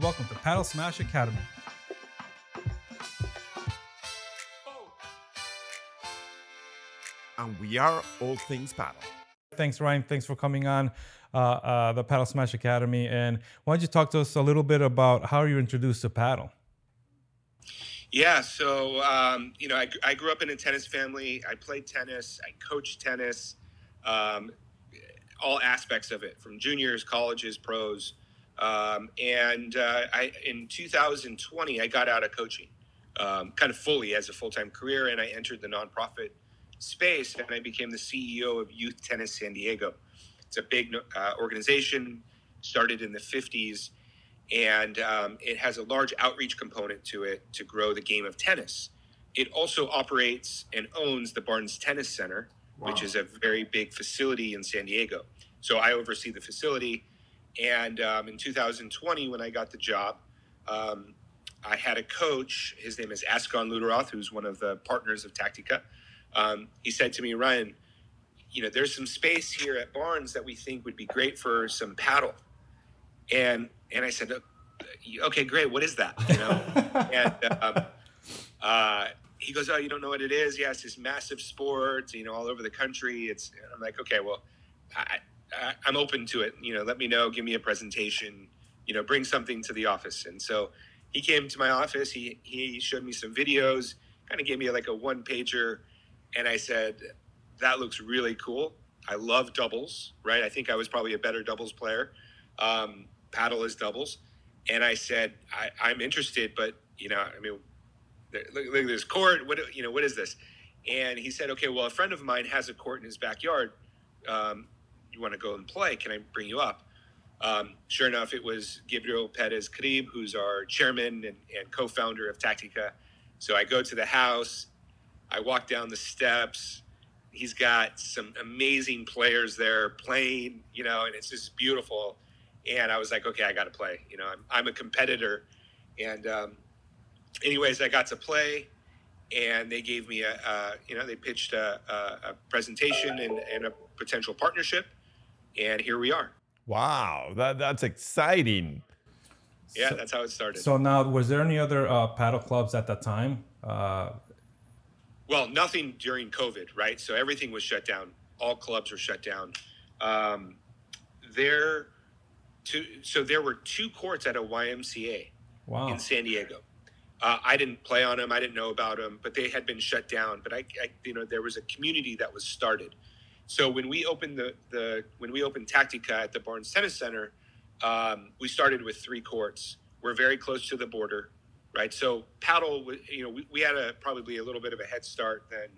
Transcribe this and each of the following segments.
Welcome to Padel Smash Academy. And we are all things padel. Thanks, Ryan. Thanks for coming on uh, uh, the Padel Smash Academy. And why don't you talk to us a little bit about how you introduced to padel? Yeah, so um, you know, I, I grew up in a tennis family. I played tennis. I coached tennis, um, all aspects of it, from juniors, colleges, pros. Um, and uh, I, in 2020, I got out of coaching, um, kind of fully as a full time career, and I entered the nonprofit space, and I became the CEO of Youth Tennis San Diego. It's a big uh, organization, started in the 50s and um, it has a large outreach component to it to grow the game of tennis. It also operates and owns the Barnes Tennis Center, wow. which is a very big facility in San Diego. So I oversee the facility. And um, in 2020, when I got the job, um, I had a coach. His name is Askan Luderoth, who's one of the partners of Tactica. Um, he said to me, Ryan, you know, there's some space here at Barnes that we think would be great for some padel. And and I said, okay, great. What is that? You know, and um, uh, he goes, oh, you don't know what it is? Yeah, it's this massive sport, you know, all over the country. It's, I'm like, okay, well, I, I, I'm open to it. You know, let me know, give me a presentation, you know, bring something to the office. And so he came to my office. He, he showed me some videos, kind of gave me like a one pager. And I said, that looks really cool. I love doubles, right? I think I was probably a better doubles player. Um, padel is doubles. And I said, I, am interested, but you know, I mean, look, look at this court. What you know, what is this? And he said, okay, well, a friend of mine has a court in his backyard. Um, you want to go and play? Can I bring you up? Um, sure enough, it was Gabriel Perez Carib, who's our chairman and, and co-founder of Tactica. So I go to the house. I walk down the steps. He's got some amazing players there playing, you know, and it's just beautiful and I was like, okay, I got to play. You know, I'm, I'm a competitor, and um, anyways, I got to play, and they gave me a, a you know, they pitched a, a, a presentation and, and, a potential partnership, and here we are. Wow, that that's exciting. Yeah, so, that's how it started. So now, was there any other uh, padel clubs at that time? Uh, well, nothing during COVID, right? So everything was shut down. All clubs were shut down. Um, there to so there were two courts at a YMCA wow. in San Diego. Uh, I didn't play on them. I didn't know about them, but they had been shut down. But I, I, you know, there was a community that was started. So when we opened the the when we opened Tactica at the Barnes Tennis Center, um, we started with three courts. We're very close to the border, right? So padel, you know, we, we had a probably a little bit of a head start than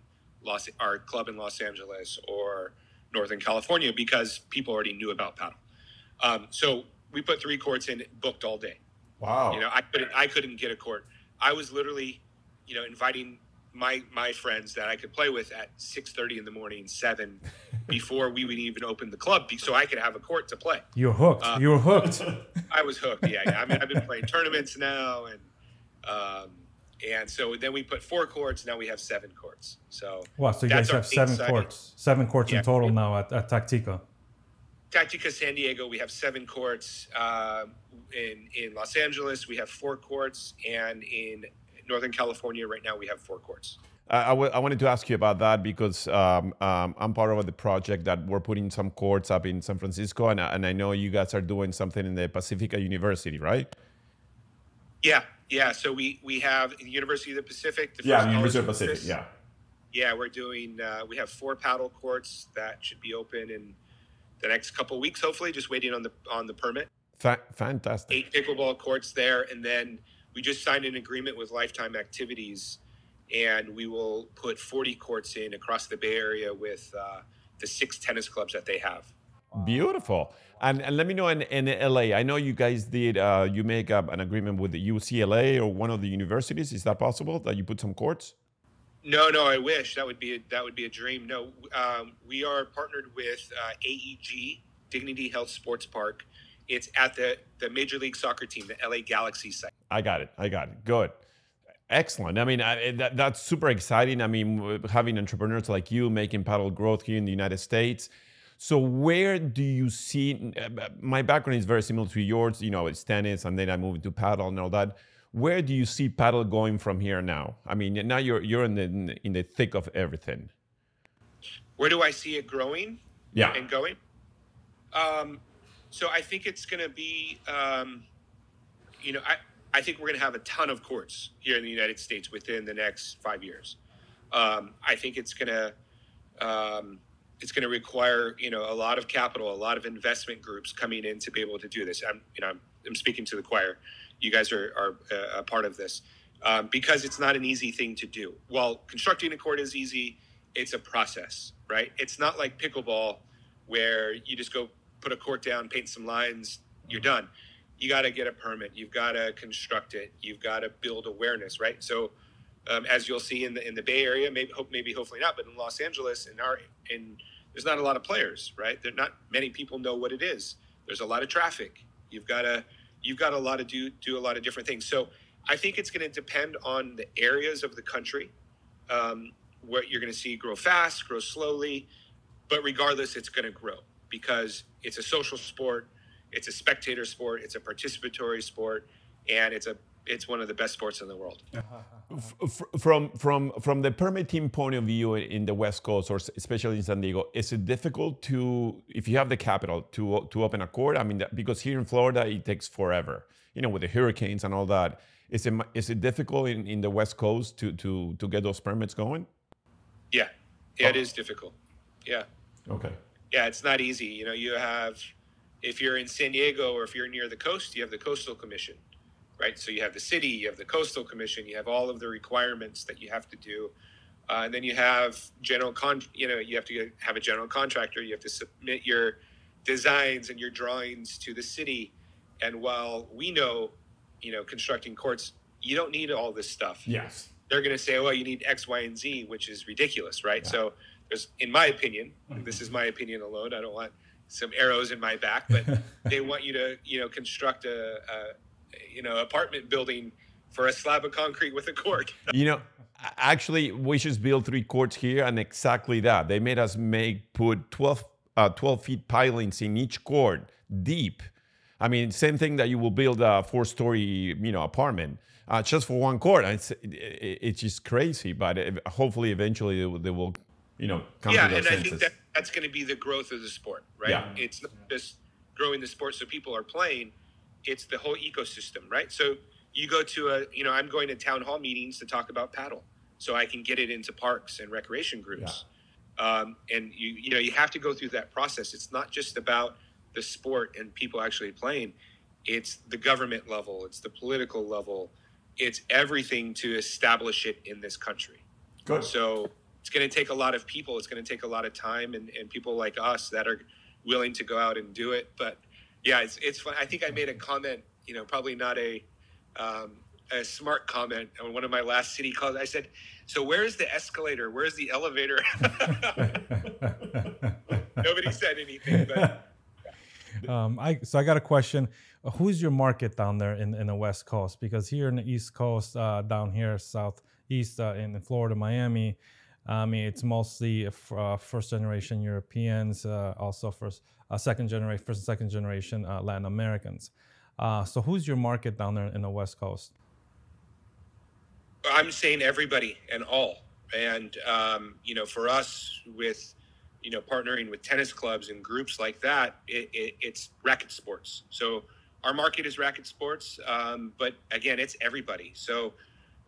Los our club in Los Angeles or Northern California because people already knew about padel. Um, so we put three courts in, booked all day. Wow. You know, I couldn't, I couldn't get a court. I was literally, you know, inviting my my friends that I could play with at six thirty in the morning, seven, before we would even open the club, so I could have a court to play. You're hooked. Uh, You're hooked. I was hooked. Yeah, yeah. I mean, I've been playing tournaments now, and um, and so then we put four courts. Now we have seven courts. So wow. So you guys have seven courts. Seven courts yeah. in total now at, at Tactica. Tactica San Diego, we have seven courts. Uh, in in Los Angeles, we have four courts, and in Northern California, right now, we have four courts. Uh, I, w- I wanted to ask you about that because um, um, I'm part of the project that we're putting some courts up in San Francisco, and, and I know you guys are doing something in the Pacifica University, right? Yeah, yeah. So we we have the University of the Pacific. The yeah, University of the Pacific. Yeah. Yeah, we're doing. Uh, we have four padel courts that should be open in the next couple weeks, hopefully, just waiting on the on the permit. Fa- fantastic. Eight pickleball courts there, and then we just signed an agreement with Lifetime Activities, and we will put 40 courts in across the Bay Area with uh, the six tennis clubs that they have. Beautiful. And, and let me know in, in LA. I know you guys did. Uh, you make up an agreement with the UCLA or one of the universities. Is that possible that you put some courts? No, no, I wish that would be a, that would be a dream. No, um, we are partnered with uh, AEG Dignity Health Sports Park. It's at the the Major League Soccer team, the LA Galaxy site. I got it. I got it. Good. Excellent. I mean, I, that, that's super exciting. I mean, having entrepreneurs like you making padel growth here in the United States. So where do you see? uh, My background is very similar to yours. You know, it's tennis, and then I moved to padel and all that. Where do you see padel going from here now? I mean, now you're you're in the in the thick of everything. Where do I see it growing Yeah. and going? Um, so I think it's going to be, um, you know, I, I think we're going to have a ton of courts here in the United States within the next five years. Um, I think it's going to, um, it's going to require, you know, a lot of capital, a lot of investment groups coming in to be able to do this. I'm, you know, I'm, I'm speaking to the choir. You guys are, are uh, a part of this um, because it's not an easy thing to do. While constructing a court is easy, it's a process, right? It's not like pickleball where you just go put a court down, paint some lines, you're done. You got to get a permit. You've got to construct it. You've got to build awareness, right? So, um, as you'll see in the in the Bay Area, maybe hope maybe hopefully not, but in Los Angeles, in our in there's not a lot of players, right? There not many people know what it is. There's a lot of traffic. You've got to you've got a lot to do do a lot of different things. So, I think it's going to depend on the areas of the country um, where you're going to see grow fast, grow slowly, but regardless, it's going to grow because it's a social sport, it's a spectator sport, it's a participatory sport, and it's a it's one of the best sports in the world. F- f- from from from the permitting point of view in the West Coast, or especially in San Diego, is it difficult to if you have the capital to to open a court? I mean, because here in Florida it takes forever, you know, with the hurricanes and all that. Is it mu- is it difficult in, in the West Coast to to to get those permits going? Yeah, yeah, it is difficult. Yeah, Okay. yeah, it's not easy. You know, you have if you're in San Diego or if you're near the coast, you have the coastal commission, right? So you have the city, you have the coastal commission, you have all of the requirements that you have to do, uh, and then you have general con. You know, you have to get, have a general contractor. You have to submit your designs and your drawings to the city. And while we know, you know, constructing courts, you don't need all this stuff Yes. they're going to say, well, you need X, Y, and Z, which is ridiculous, right? So there's, in my opinion, this is my opinion alone. I don't want some arrows in my back, but they want you to, you know, construct a, a, you know, apartment building for a slab of concrete with a court. You know, actually, we just built three courts here, and exactly that. They made us make put 12, uh, 12 feet pilings in each court, deep. I mean, same thing that you will build a four-story, you know, apartment uh, just for one court. It's it, it- it's just crazy, but uh, hopefully, eventually, they will, they will you know, come yeah, to and their I think that that's going to be the growth of the sport, right? Yeah. It's not just growing the sport so people are playing; it's the whole ecosystem, right? So you go to a, you know, I'm going to town hall meetings to talk about padel, so I can get it into parks and recreation groups. Um, and you, you know, you have to go through that process. It's not just about the sport and people actually playing; it's the government level, it's the political level, it's everything to establish it in this country. Good. So it's going to take a lot of people. It's going to take a lot of time and, and people like us that are willing to go out and do it. But yeah, it's, it's fun. I think I made a comment, you know, probably not a, um, a smart comment on one of my last city calls. I said, so where's the escalator? Where's the elevator? Nobody said anything, but Um, I so I got a question. Who's your market down there in, in the West Coast? Because here in the East Coast, uh, down here southeast uh, in Florida, Miami, I mean it's mostly uh, first generation Europeans, uh, also first, uh, second generation, first and second generation uh, Latin Americans. Uh, so who's your market down there in the West Coast? I'm saying everybody and all. And um, you know, for us with you know partnering with tennis clubs and groups like that, it, it, it's racket sports. So our market is racket sports, um, but again, it's everybody. So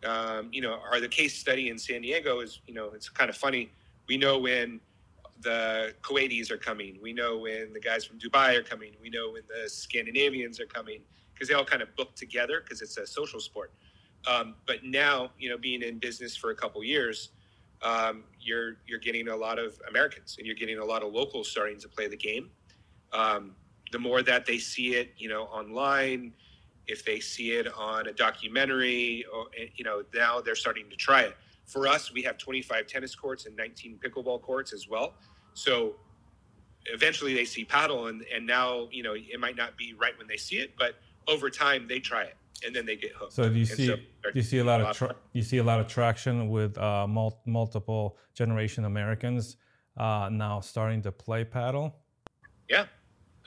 um, you know, our the case study in San Diego is you know it's kind of funny. We know when the Kuwaitis are coming. We know when the guys from Dubai are coming. We know when the Scandinavians are coming because they all kind of book together because it's a social sport. Um, but now, you know, being in business for a couple years, um, you're you're getting a lot of Americans and you're getting a lot of locals starting to play the game. Um, the more that they see it, you know, online, if they see it on a documentary, or you know, now they're starting to try it. For us, we have 25 tennis courts and 19 pickleball courts as well. So eventually they see padel, and and now you know it might not be right when they see it, but over time they try it and then they get hooked. So do you And see so do you see a lot of lot tra- you see a lot of traction with uh, mul- multiple generation Americans uh, now starting to play padel? Yeah.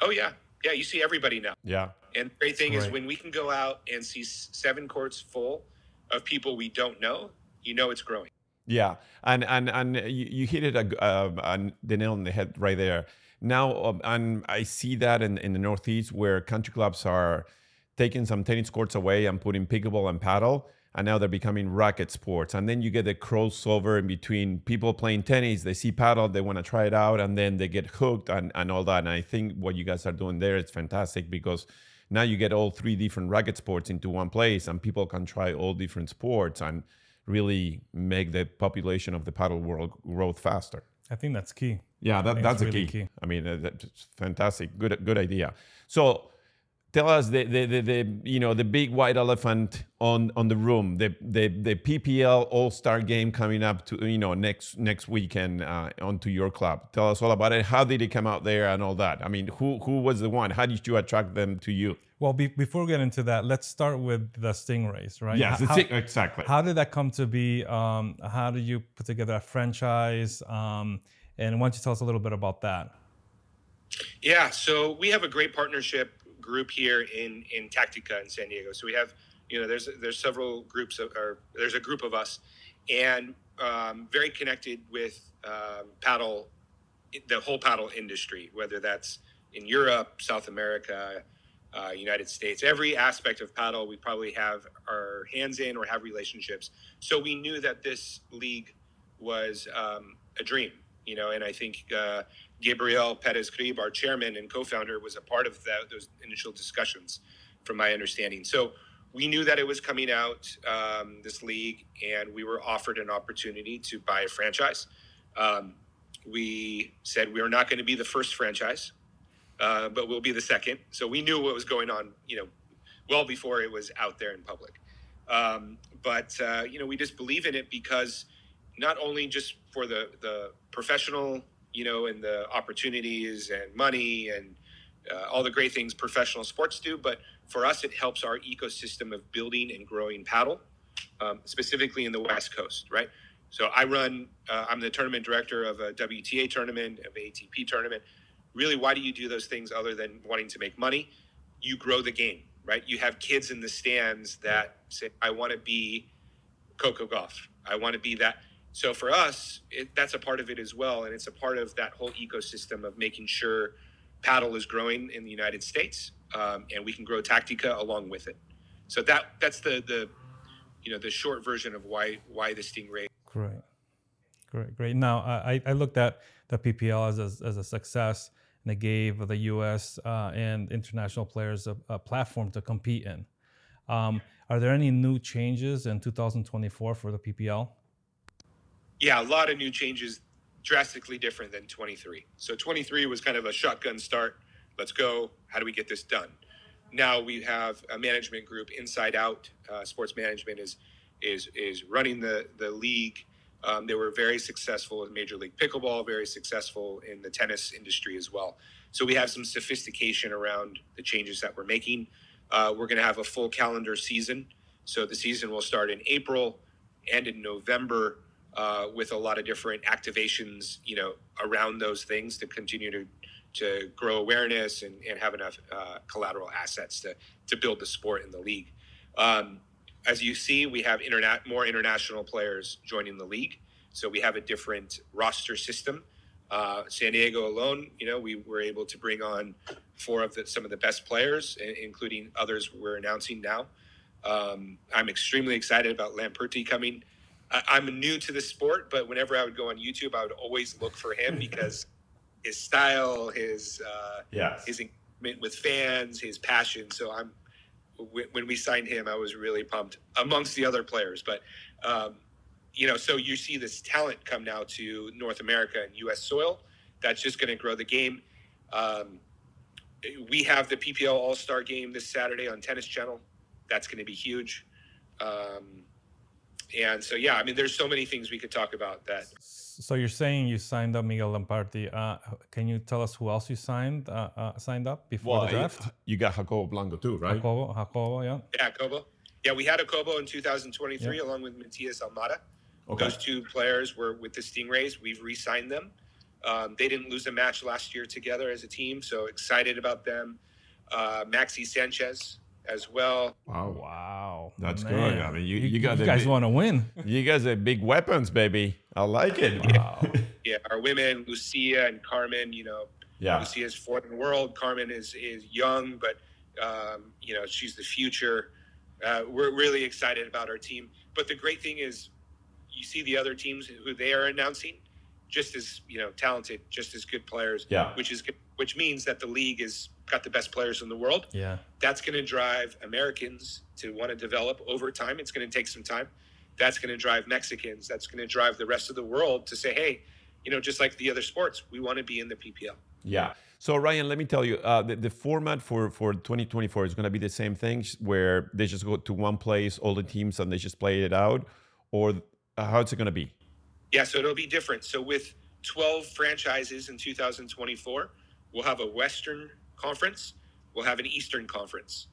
Oh yeah. Yeah. You see everybody now. Yeah. And the great thing is when we can go out and see seven courts full of people we don't know, you know it's growing. Yeah, and and and you, you hit it a, uh, the nail on the head right there. Now, um, and I see that in, in the Northeast where country clubs are taking some tennis courts away and putting pickleball and padel, and now they're becoming racket sports. And then you get the crossover in between people playing tennis, they see padel, they want to try it out, and then they get hooked and, and all that. And I think what you guys are doing there is fantastic because now you get all three different racket sports into one place, and people can try all different sports and really make the population of the padel world grow faster. I think that's key. Yeah, that, that's really key. key. I mean, uh, that's fantastic. Good, good idea. So, tell us the, the, the, the you know the big white elephant on on the room. The the the PPL All Star Game coming up to you know next next weekend uh, onto your club. Tell us all about it. How did it come out there and all that? I mean, who who was the one? How did you attract them to you? Well, be, before we get into that, let's start with the Stingrays, right? Yes, H- it's how, exactly. how did that come to be? Um, how did you put together a franchise? Um, and why don't you tell us a little bit about that? Yeah, so we have a great partnership group here in in Tactica in San Diego. So we have, you know, there's there's several groups of, or there's a group of us, and um, very connected with um, padel, the whole padel industry, whether that's in Europe, South America, uh, United States, every aspect of padel, we probably have our hands in or have relationships. So we knew that this league was um, a dream, you know, and I think. Uh, Gabriel Perez Crib, our chairman and co-founder, was a part of that, those initial discussions, from my understanding. So we knew that it was coming out, um, this league, and we were offered an opportunity to buy a franchise. Um, we said we are not going to be the first franchise, uh, but we'll be the second. So we knew what was going on, you know, well before it was out there in public. Um, but uh, you know, we just believe in it because not only just for the the professional you know, and the opportunities and money and uh, all the great things professional sports do. But for us, it helps our ecosystem of building and growing padel, um, specifically in the West Coast, right? So I run, uh, I'm the tournament director of a WTA tournament, of an ATP tournament. Really, why do you do those things other than wanting to make money? You grow the game, right? You have kids in the stands that say, I want to be Coco Gauff. I want to be that. So for us, it, that's a part of it as well, and it's a part of that whole ecosystem of making sure padel is growing in the United States, um, and we can grow Tactica along with it. So that that's the the you know the short version of why why the Stingray. Great, great, great. Now I, I looked at the PPL as a, as a success, and it gave the U.S. Uh, and international players a, a platform to compete in. Um, are there any new changes in 2024 for the PPL? Yeah, a lot of new changes, drastically different than 23. So 23 was kind of a shotgun start. Let's go. How do we get this done? Now we have a management group inside out. Uh, sports management is is is running the the league. Um, they were very successful in Major League Pickleball, very successful in the tennis industry as well. So we have some sophistication around the changes that we're making. Uh, we're going to have a full calendar season. So the season will start in April and in November uh, with a lot of different activations, you know, around those things to continue to to grow awareness and, and have enough uh, collateral assets to to build the sport in the league. Um, as you see, we have internet more international players joining the league, so we have a different roster system. Uh, San Diego alone, you know, we were able to bring on four of the, some of the best players, including others we're announcing now. Um, I'm extremely excited about Lamperti coming. I, I'm new to the sport, but whenever I would go on YouTube, I would always look for him because his style, his uh, Yes. his engagement with fans, his passion. So I'm when when we signed him, I was really pumped amongst the other players. But um, you know, so you see this talent come now to North America and U.S. soil. That's just going to grow the game. Um, we have the PPL All Star Game this Saturday on Tennis Channel. That's going to be huge. Um, and so, yeah, I mean, there's so many things we could talk about that. So you're saying you signed up Miguel Lamperti. Uh, can you tell us who else you signed uh, uh, signed up before Well, the draft? you got Jacobo Blanco too, right? Jacobo, Jacobo, yeah. Yeah, Kobo. Yeah, we had Jacobo in 2023 along with Matias Almada. Okay. Those two players were with the Stingrays. We've re-signed them. Um, they didn't lose a match last year together as a team, so excited about them. Uh, Maxi Sanchez as well. Wow. Wow. That's man. good. I mean, you- you got the guys want to win. You guys are big weapons, baby. I like it. Wow. Yeah, our women, Lucia and Carmen. You know, Yeah. Lucia's fourth in the world. Carmen is is young, but um, you know she's the future. Uh, we're really excited about our team. But the great thing is, you see the other teams who they are announcing, just as you know talented, just as good players. Yeah. Which is which means that the league has got the best players in the world. Yeah. That's going to drive Americans to want to develop over time. It's going to take some time. That's going to drive Mexicans. That's going to drive the rest of the world to say, hey, you know, just like the other sports, we want to be in the PPL. Yeah. So Ryan, let me tell you, uh, the, the format for for 2024 is going to be the same thing, where they just go to one place, all the teams, and they just play it out, or uh, how's it going to be? Yeah, so it'll be different. So with 12 franchises in 2024, we'll have a Western conference, we'll have an Eastern conference.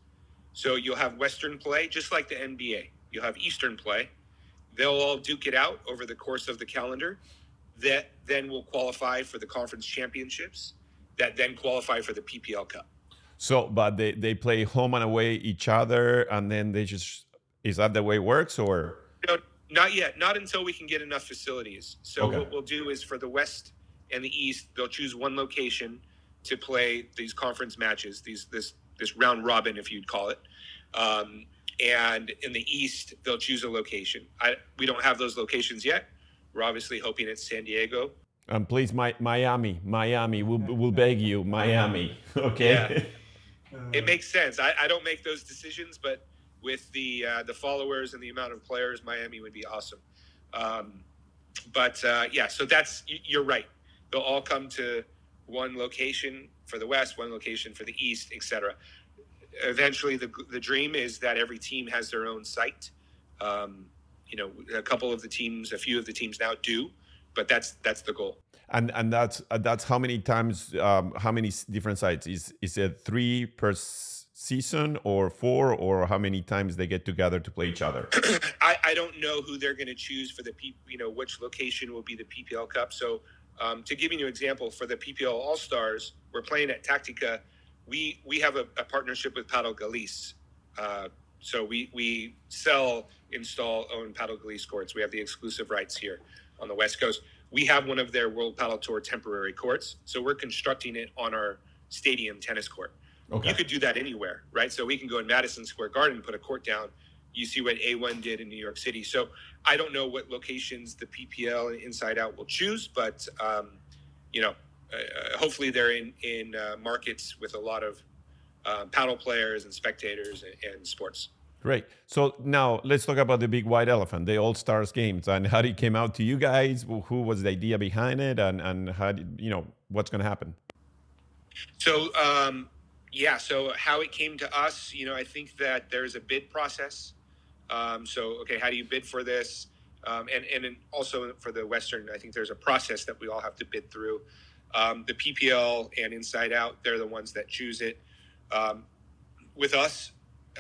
So you'll have Western play, just like the NBA. You'll have Eastern play. They'll all duke it out over the course of the calendar. That then will qualify for the conference championships. That then qualify for the PPL Cup. So, but they they play home and away each other, and then they just is that the way it works, or No, not yet. Not until we can get enough facilities. So Okay. what we'll do is for the West and the East, they'll choose one location to play these conference matches. These this this round robin, if you'd call it. Um, and in the East, they'll choose a location. I, we don't have those locations yet. We're obviously hoping it's San Diego. and please, my, Miami, Miami, we'll we'll beg you, Miami, okay? Yeah. It makes sense. I, I don't make those decisions, but with the uh, the followers and the amount of players, Miami would be awesome. Um, but uh, yeah, so that's you're right. They'll all come to one location for the West, one location for the East, etc. Eventually, the the dream is that every team has their own site. Um, you know, a couple of the teams, a few of the teams now do, but that's that's the goal. And and that's that's how many times, um, how many different sites is is it three per season or four, or how many times they get together to play each other? I, I don't know who they're going to choose for the P, you know which location will be the PPL Cup. So um, to give you an example, for the PPL All Stars, we're playing at Tactica. We we have a, a partnership with Padel Galis. Uh, so we we sell, install, own Padel Galis courts. We have the exclusive rights here on the West Coast. We have one of their World Padel Tour temporary courts. So we're constructing it on our stadium tennis court. Okay. You could do that anywhere, right? So we can go in Madison Square Garden, put a court down. You see what A1 did in New York City. So I don't know what locations the PPL and Inside Out will choose, but um, you know, uh, hopefully they're in in uh, markets with a lot of uh, padel players and spectators and, and sports. Great. So now let's talk about the big white elephant, the All Stars games, and how it came out to you guys. Who who was the idea behind it, and and how did, you know what's going to happen? So, um, yeah, so how it came to us, you know, I think that there's a bid process. Um, so, okay, how do you bid for this? Um, and, and also for the Western, I think there's a process that we all have to bid through. Um, the PPL and Inside Out, they're the ones that choose it. Um, with us,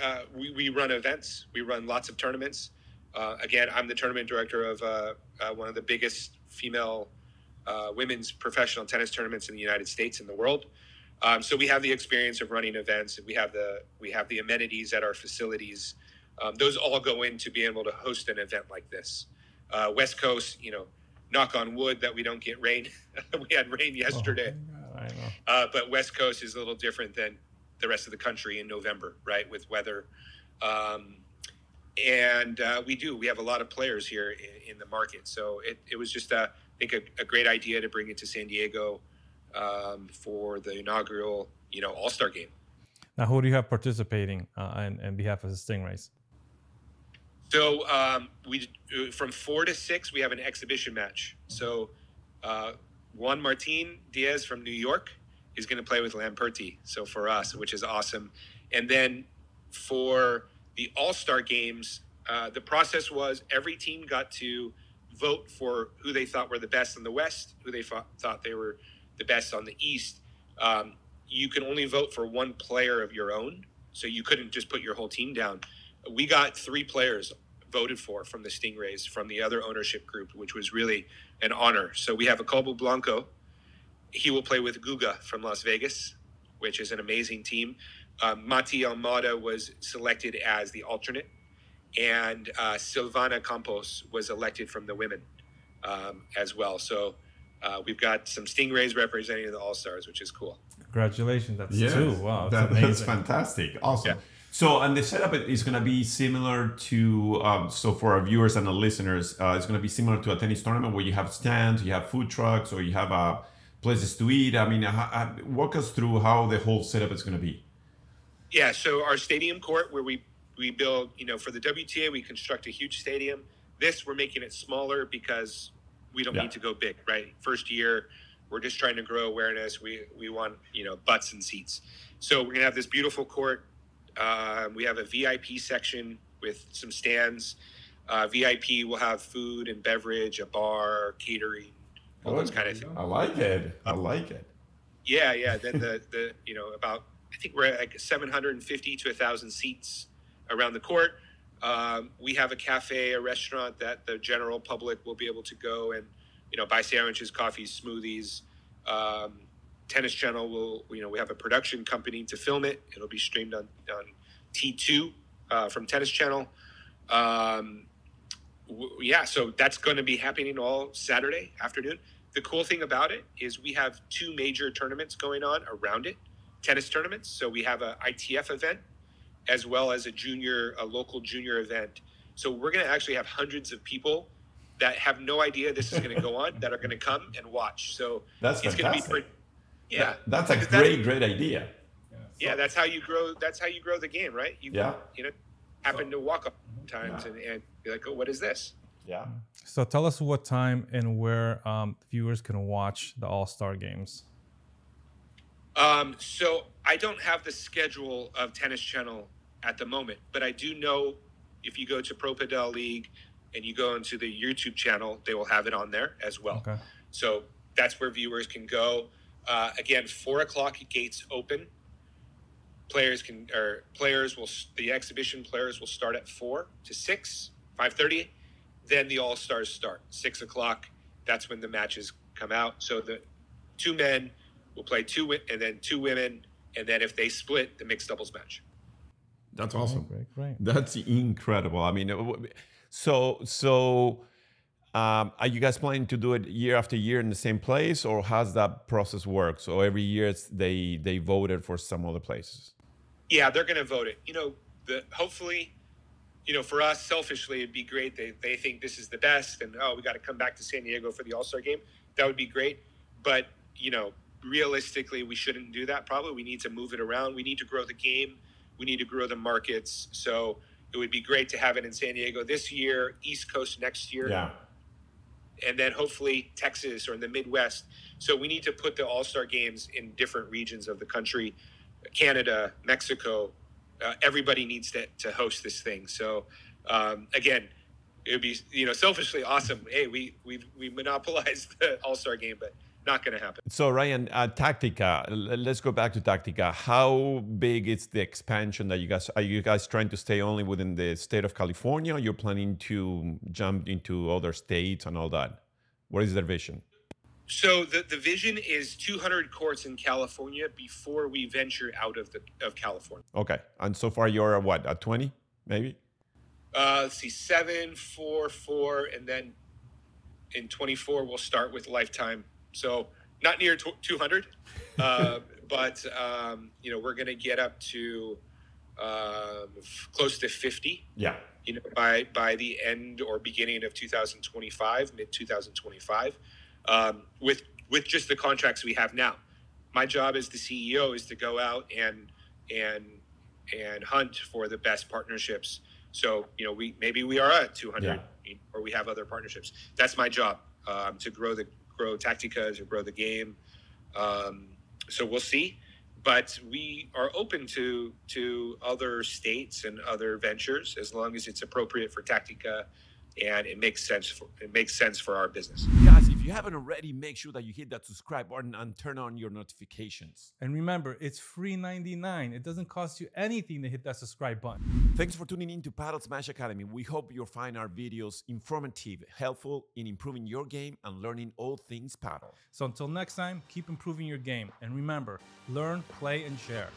uh, we, we run events, we run lots of tournaments. Uh, again, I'm the tournament director of uh, uh, one of the biggest female uh, women's professional tennis tournaments in the United States and the world. Um, so we have the experience of running events, and we have the we have the amenities at our facilities. Um, those all go into being able to host an event like this. Uh, West Coast, you know, knock on wood that we don't get rain. we had rain yesterday, I know. uh, but West Coast is a little different than the rest of the country in November, right? With weather, um, and uh, we do. We have a lot of players here in, in the market, so it, it was just, uh, I think, a, a great idea to bring it to San Diego um, for the inaugural, you know, All Star game. Now, who do you have participating uh, on, on behalf of the Stingrays? So um, we from four to six, we have an exhibition match. So uh, Juan Martin Diaz from New York is going to play with Lamperti. So for us, which is awesome. And then for the All Star games, uh, the process was every team got to vote for who they thought were the best in the West, who they thought, thought they were the best on the East. Um, you can only vote for one player of your own, so you couldn't just put your whole team down. We got three players voted for from the Stingrays from the other ownership group, which was really an honor. So we have Jacobo Blanco, he will play with Guga from Las Vegas, which is an amazing team. Um, Mati Almada was selected as the alternate, and uh, Silvana Campos was elected from the women um, as well. So uh, we've got some Stingrays representing the All Stars, which is cool. Congratulations, that's Yes, two. Wow, that's that- that's fantastic. Awesome. Yeah. So, and the setup is going to be similar to, um, so for our viewers and the listeners, uh, it's going to be similar to a tennis tournament where you have stands, you have food trucks, or you have uh, places to eat. I mean, uh, uh, walk us through how the whole setup is going to be. Yeah, so our stadium court where we we build, you know, for the WTA we construct a huge stadium. This we're making it smaller because we don't Yeah. need to go big, right? First year, we're just trying to grow awareness. We we want you know butts and seats. So we're gonna have this beautiful court. Um, we have a VIP section with some stands. Uh, VIP will have food and beverage, a bar, catering, all those kind of things. I like it. I like it. Yeah, yeah. Then the the you know about I think we're at like 750 to 1,000 seats around the court. Um, we have a cafe, a restaurant that the general public will be able to go and you know buy sandwiches, coffees, smoothies. Um, Tennis Channel will you know we have a production company to film it. It'll be streamed on on T2 uh, from Tennis Channel. Um, w- yeah, so that's going to be happening all Saturday afternoon. The cool thing about it is we have two major tournaments going on around it, tennis tournaments. So we have a ITF event as well as a junior, a local junior event. So we're going to actually have hundreds of people that have no idea this is going to go on that are going to come and watch. So That's it's going to be pretty. Yeah, That- that's a Because that- great, great idea. yeah, that's how you grow. That's how you grow the game, right? You, Yeah. You know, happen to walk up times and, and be like, oh, what is this? Yeah. So tell us what time and where um, viewers can watch the All Star games. Um, so I don't have the schedule of Tennis Channel at the moment, but I do know if you go to Pro Padel League and you go into the YouTube channel, they will have it on there as well. Okay. So that's where viewers can go. Uh, again, four o'clock gates open. Players can or players will the exhibition players will start at four to six, five thirty. Then the all stars start six o'clock. That's when the matches come out. So the two men will play two and then two women, and then if they split, the mixed doubles match. That's awesome. Great, great. That's incredible. I mean, so so um, are you guys planning to do it year after year in the same place, or how's that process work? So every year it's, they they voted for some other places. Yeah, they're going to vote it. You know, the hopefully, you know, for us selfishly, it'd be great. They they think this is the best, and oh, we got to come back to San Diego for the All Star game. That would be great. But you know, realistically, we shouldn't do that. Probably, we need to move it around. We need to grow the game. We need to grow the markets. So it would be great to have it in San Diego this year, East Coast next year Yeah. And then hopefully Texas or in the Midwest. So we need to put the All Star games in different regions of the country, Canada, Mexico. Uh, everybody needs to, to host this thing. So um, again, it would be you know selfishly awesome. Hey, we we we monopolized the All Star game, but not going to happen. So Ryan, uh, Tactica. Let's go back to Tactica. How big is the expansion that you guys are? You guys trying to stay only within the state of California? Or you're planning to jump into other states and all that. What is their vision? So the, the vision is 200 courts in California before we venture out of the of California. Okay, and so far you're at what? At twenty, maybe? Uh, let's see, seven, four, four, and then in 24 we'll start with lifetime. So not near tw 200, uh, but um, you know we're going to get up to um, close to 50. Yeah. You know by by the end or beginning of 2025, mid 2025, um, with with just the contracts we have now. My job as the CEO is to go out and and and hunt for the best partnerships. So you know, we maybe we are at 200, or we have other partnerships. That's my job um, to grow the grow Tactica, or grow the game. Um, so we'll see, but we are open to to other states and other ventures as long as it's appropriate for Tactica and it makes sense for it makes sense for our business. You haven't already, make sure that you hit that subscribe button and turn on your notifications. And remember, it's free 99. It doesn't cost you anything to hit that subscribe button. Thanks for tuning in to Padel Smash Academy. We hope you'll find our videos informative, helpful in improving your game and learning all things padel. So until next time, keep improving your game. And remember, learn, play, and share.